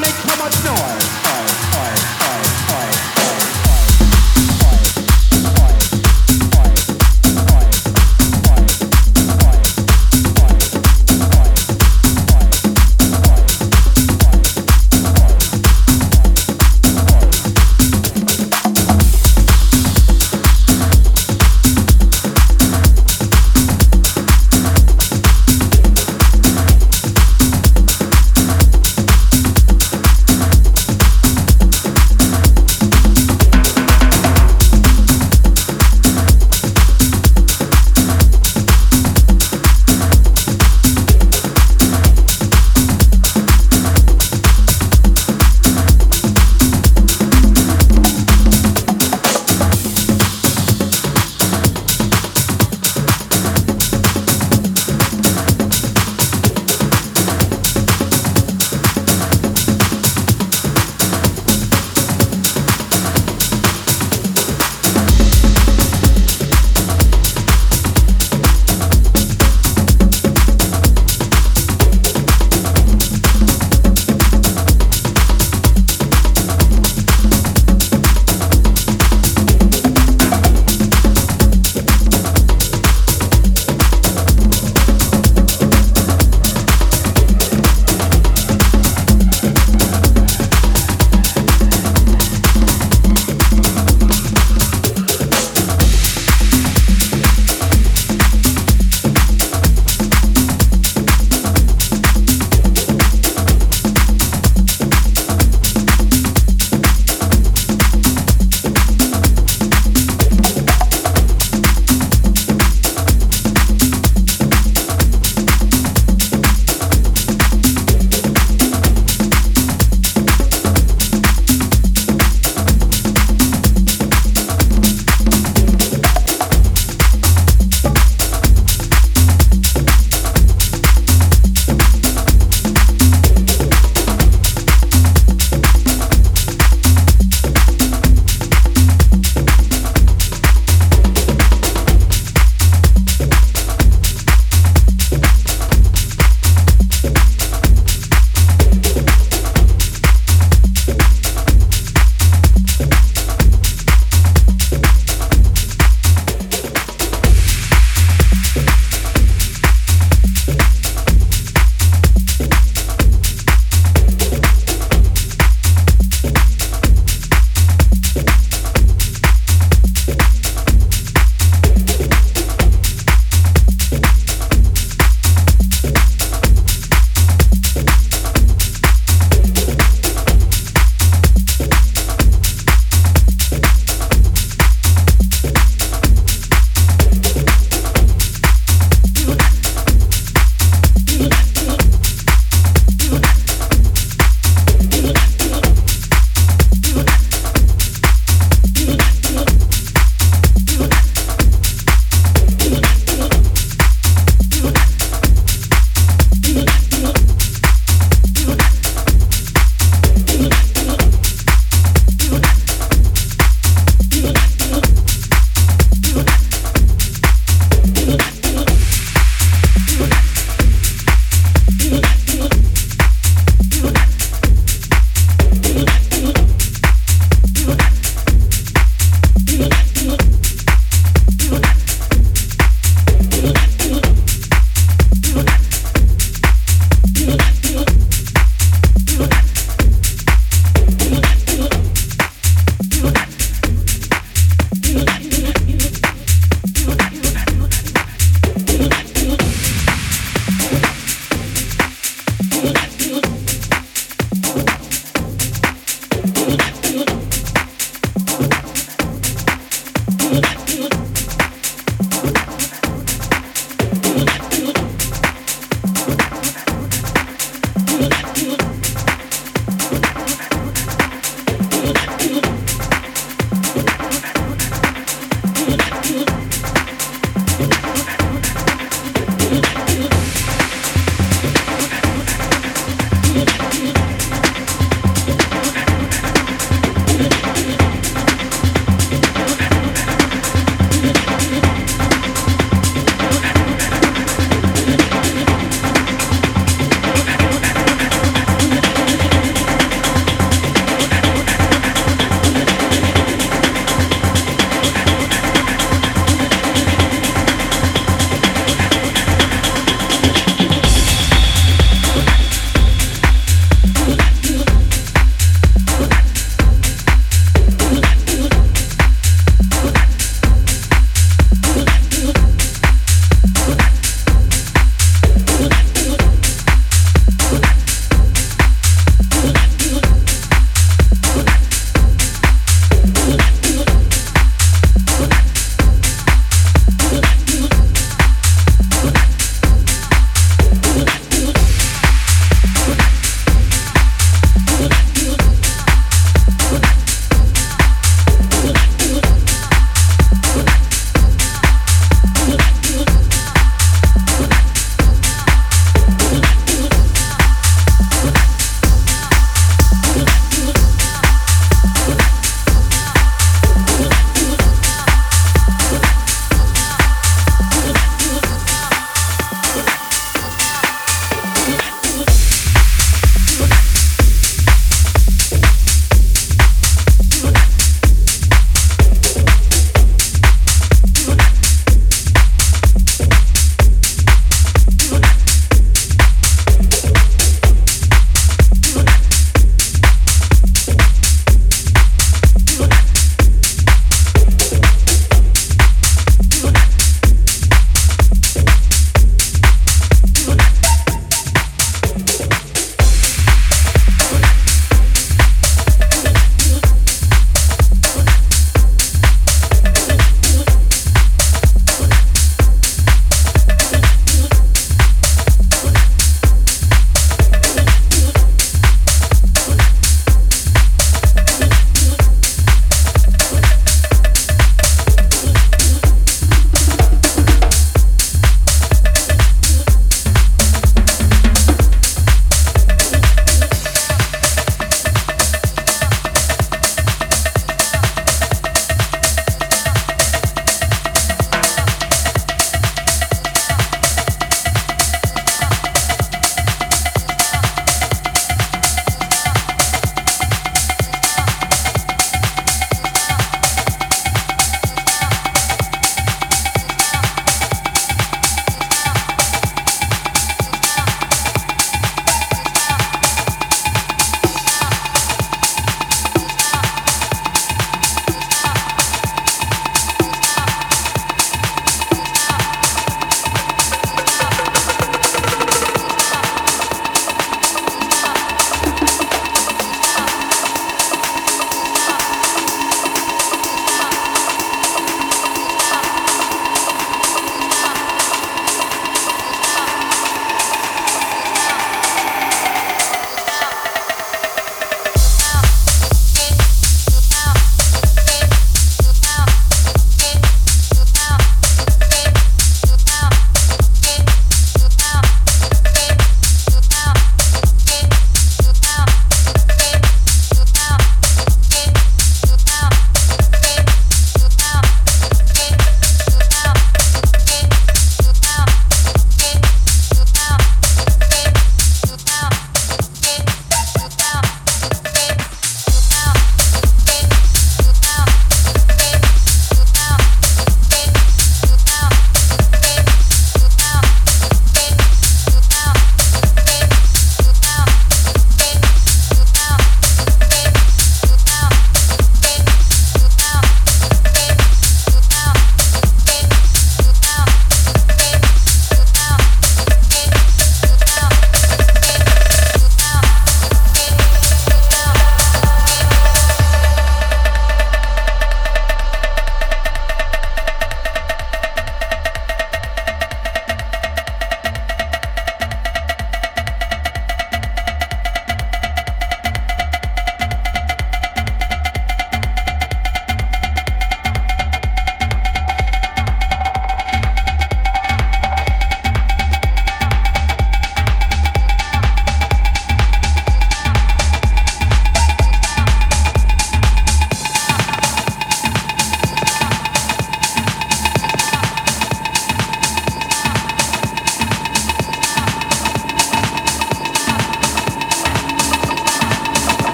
make so much noise.